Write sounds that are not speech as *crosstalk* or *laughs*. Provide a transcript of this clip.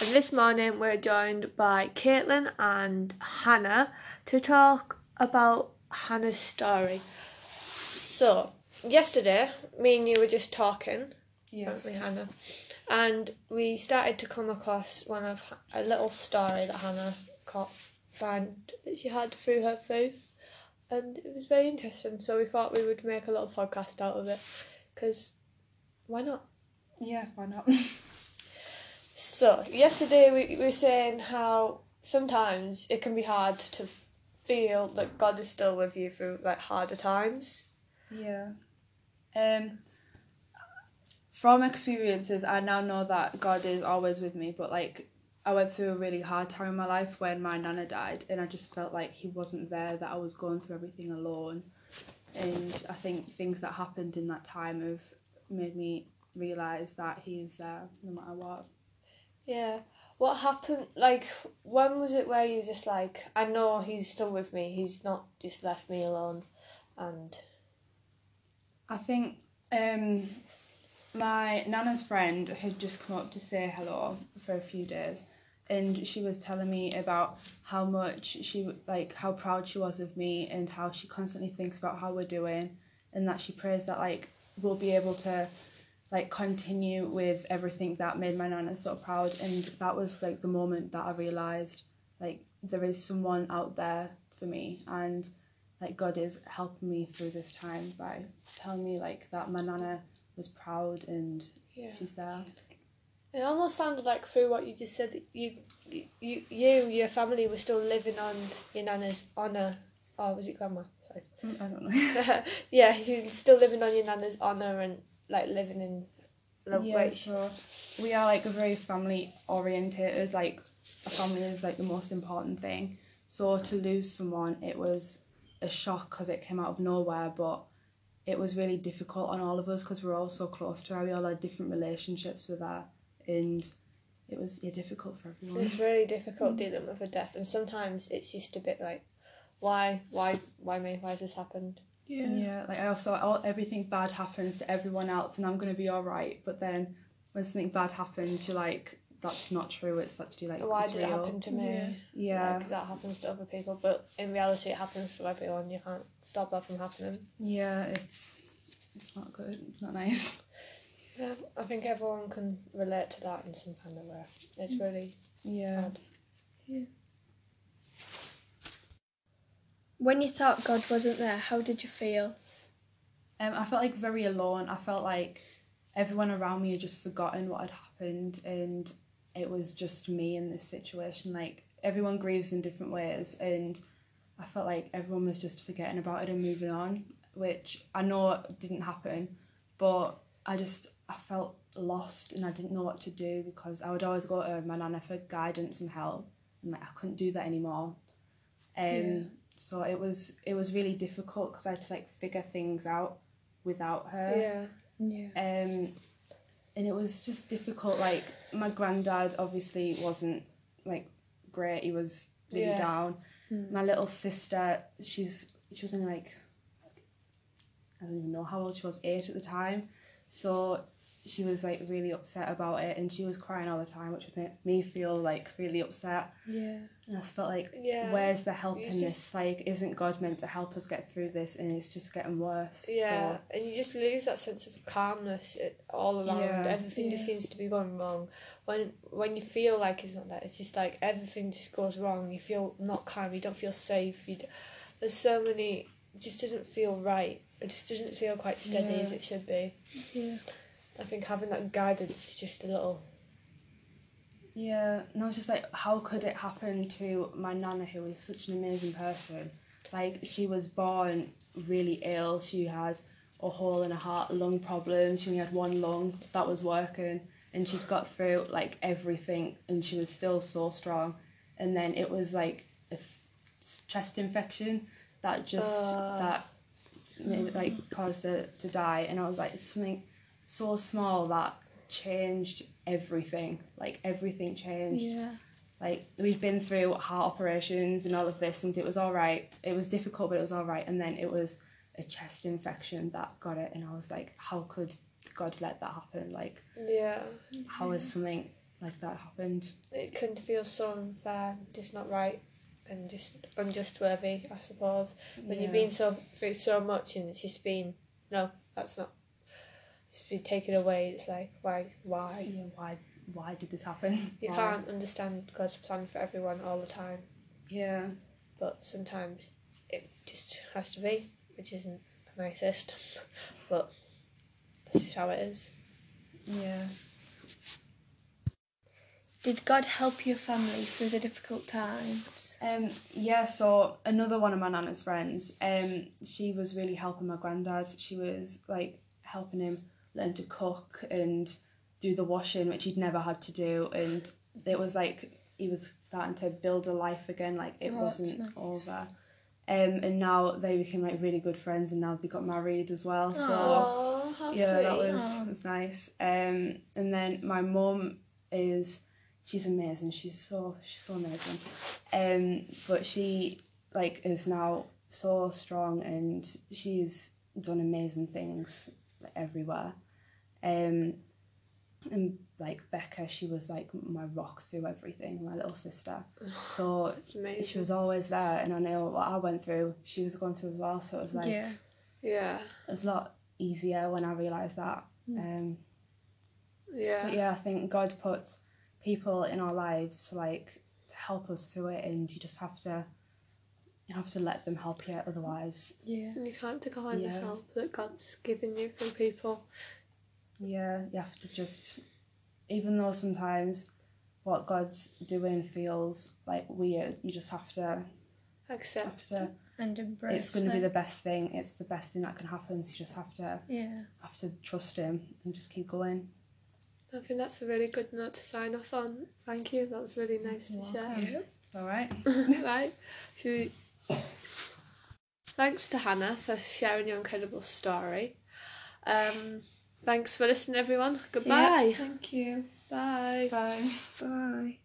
and this morning we're joined by Caitlin and Hannah to talk about Hannah's story. So, yesterday, me and you were just talking, weren't we, Hannah? And we started to come across one of a little story that Hannah caught, found that she had through her faith, and it was very interesting. So we thought we would make a little podcast out of it, because why not? Yeah, why not? *laughs* So, yesterday we, we were saying how sometimes it can be hard to f- feel that God is still with you through like harder times. yeah. Um from experiences I now know that God is always with me, but like I went through a really hard time in my life when my nana died and I just felt like he wasn't there, that I was going through everything alone. And I think things that happened in that time have made me realise that he's there no matter what. Yeah. What happened? Like, when was it where you just like, I know he's still with me, he's not just left me alone, and I think um, my nana's friend had just come up to say hello for a few days, and she was telling me about how much she like how proud she was of me and how she constantly thinks about how we're doing, and that she prays that like we'll be able to like continue with everything that made my nana so proud, and that was like the moment that I realized like there is someone out there for me and like God is helping me through this time by telling me like that my nana was proud and yeah. she's there. It almost sounded like through what you just said, that you, you, you, your family were still living on your nana's honour. Oh, was it grandma? Sorry. Mm, I don't *laughs* know. yeah, you're still living on your nana's honour and like living in love. yeah, which- so we are like a very family orientated. Like a family is like the most important thing. So to lose someone, it was a shock because it came out of nowhere, but it was really difficult on all of us because we're all so close to her. We all had different relationships with her, and it was yeah, difficult for everyone. It's really difficult dealing with a death, and sometimes it's just a bit like, why, why, why me? Why has this happened? Yeah. like I also all, everything bad happens to everyone else, and I'm gonna be all right. But then when something bad happens, you're like, that's not true. It's actually like Why it's did it happen to me? Yeah, Like, that happens to other people, but in reality, it happens to everyone. You can't stop that from happening. yeah, it's it's not good. It's not nice. *laughs* Yeah, I think everyone can relate to that in some kind of way. It's mm. really Yeah. hard. When you thought God wasn't there, how did you feel? Um, I felt like very alone. I felt like everyone around me had just forgotten what had happened, and it was just me in this situation. Like everyone grieves in different ways, and I felt like everyone was just forgetting about it and moving on, which I know didn't happen, but I just I felt lost and I didn't know what to do because I would always go to my nana for guidance and help, and like I couldn't do that anymore. Um, Yeah. So it was it was really difficult because I had to like figure things out without her. Yeah. Yeah. Um, and it was just difficult. Like my granddad obviously wasn't like great. He was really Yeah. down. My little sister, she's she was only like I don't even know how old she was, eight at the time. So she was like really upset about it, and she was crying all the time, which would make me feel like really upset. Yeah. And I just felt like, Yeah. where's the help It's in just- this? Like, isn't God meant to help us get through this? And it's just getting worse. Yeah, So, and you just lose that sense of calmness it, all around. Yeah. Everything just seems to be going wrong. When when you feel like it's not that, it's just like everything just goes wrong. You feel not calm. You don't feel safe. You d- there's so many. It just doesn't feel right. It just doesn't feel quite steady as it should be. Yeah. I think having that guidance is just a little. yeah, and I was just like, how could it happen to my nana, who was such an amazing person? Like, she was born really ill. She had a hole in her heart, lung problems. She only had one lung that was working, and she'd got through like everything, and she was still so strong. And then it was like a th- chest infection that just Ah. that made like caused her to die. And I was like, it's something so small that changed everything. Like everything changed. Yeah. Like we'd been through heart operations and all of this, and it was all right. It was difficult, but it was all right. And then it was a chest infection that got it, and I was like, how could God let that happen? Like, Yeah. how is something like that happened. It can feel so unfair, just not right, and just unjustworthy, I suppose. When you've been so through so much and it's just been no, that's not. It's been taken away. It's like why, why? yeah, why why did this happen? You Why? can't understand God's plan for everyone all the time, Yeah. but sometimes it just has to be, which isn't the nicest, *laughs* but this is how it is. Yeah. Did God help your family through the difficult times? Um, yeah, so another one of my nana's friends, um, she was really helping my granddad. She was like helping him learn to cook and do the washing, which he'd never had to do. And it was like he was starting to build a life again, like it Oh, wasn't nice. over. Um, and now they became like really good friends, and now they got married as well. So Oh, how yeah, sweet. that was was nice. Um, and then my mum is she's amazing. She's so she's so amazing. Um, but she like is now so strong and she's done amazing things like, everywhere. Um, and like Becca, she was like my rock through everything. My little sister. *sighs* So she was always there, and I know what I went through. She was going through as well. So it was like yeah. yeah, it was a lot easier when I realised that. Um, yeah. but yeah, I think God puts people in our lives to like to help us through it, and you just have to you have to let them help you. Otherwise, Yeah. And you can't decline the help that God's given you from people. yeah, you have to just even though sometimes what God's doing feels like weird, you just have to Accept. have to. And embrace it. It's going to be the best thing. It's the best thing that can happen. So you just have to Yeah. have to trust Him and just keep going. I think that's a really good note to sign off on. Thank you. That was really nice to You're share. welcome. It's all right. *laughs* right? *laughs* Should we... Thanks to Hannah for sharing your incredible story. Um, thanks for listening, everyone. Goodbye. Thank you. Bye. Bye. Bye.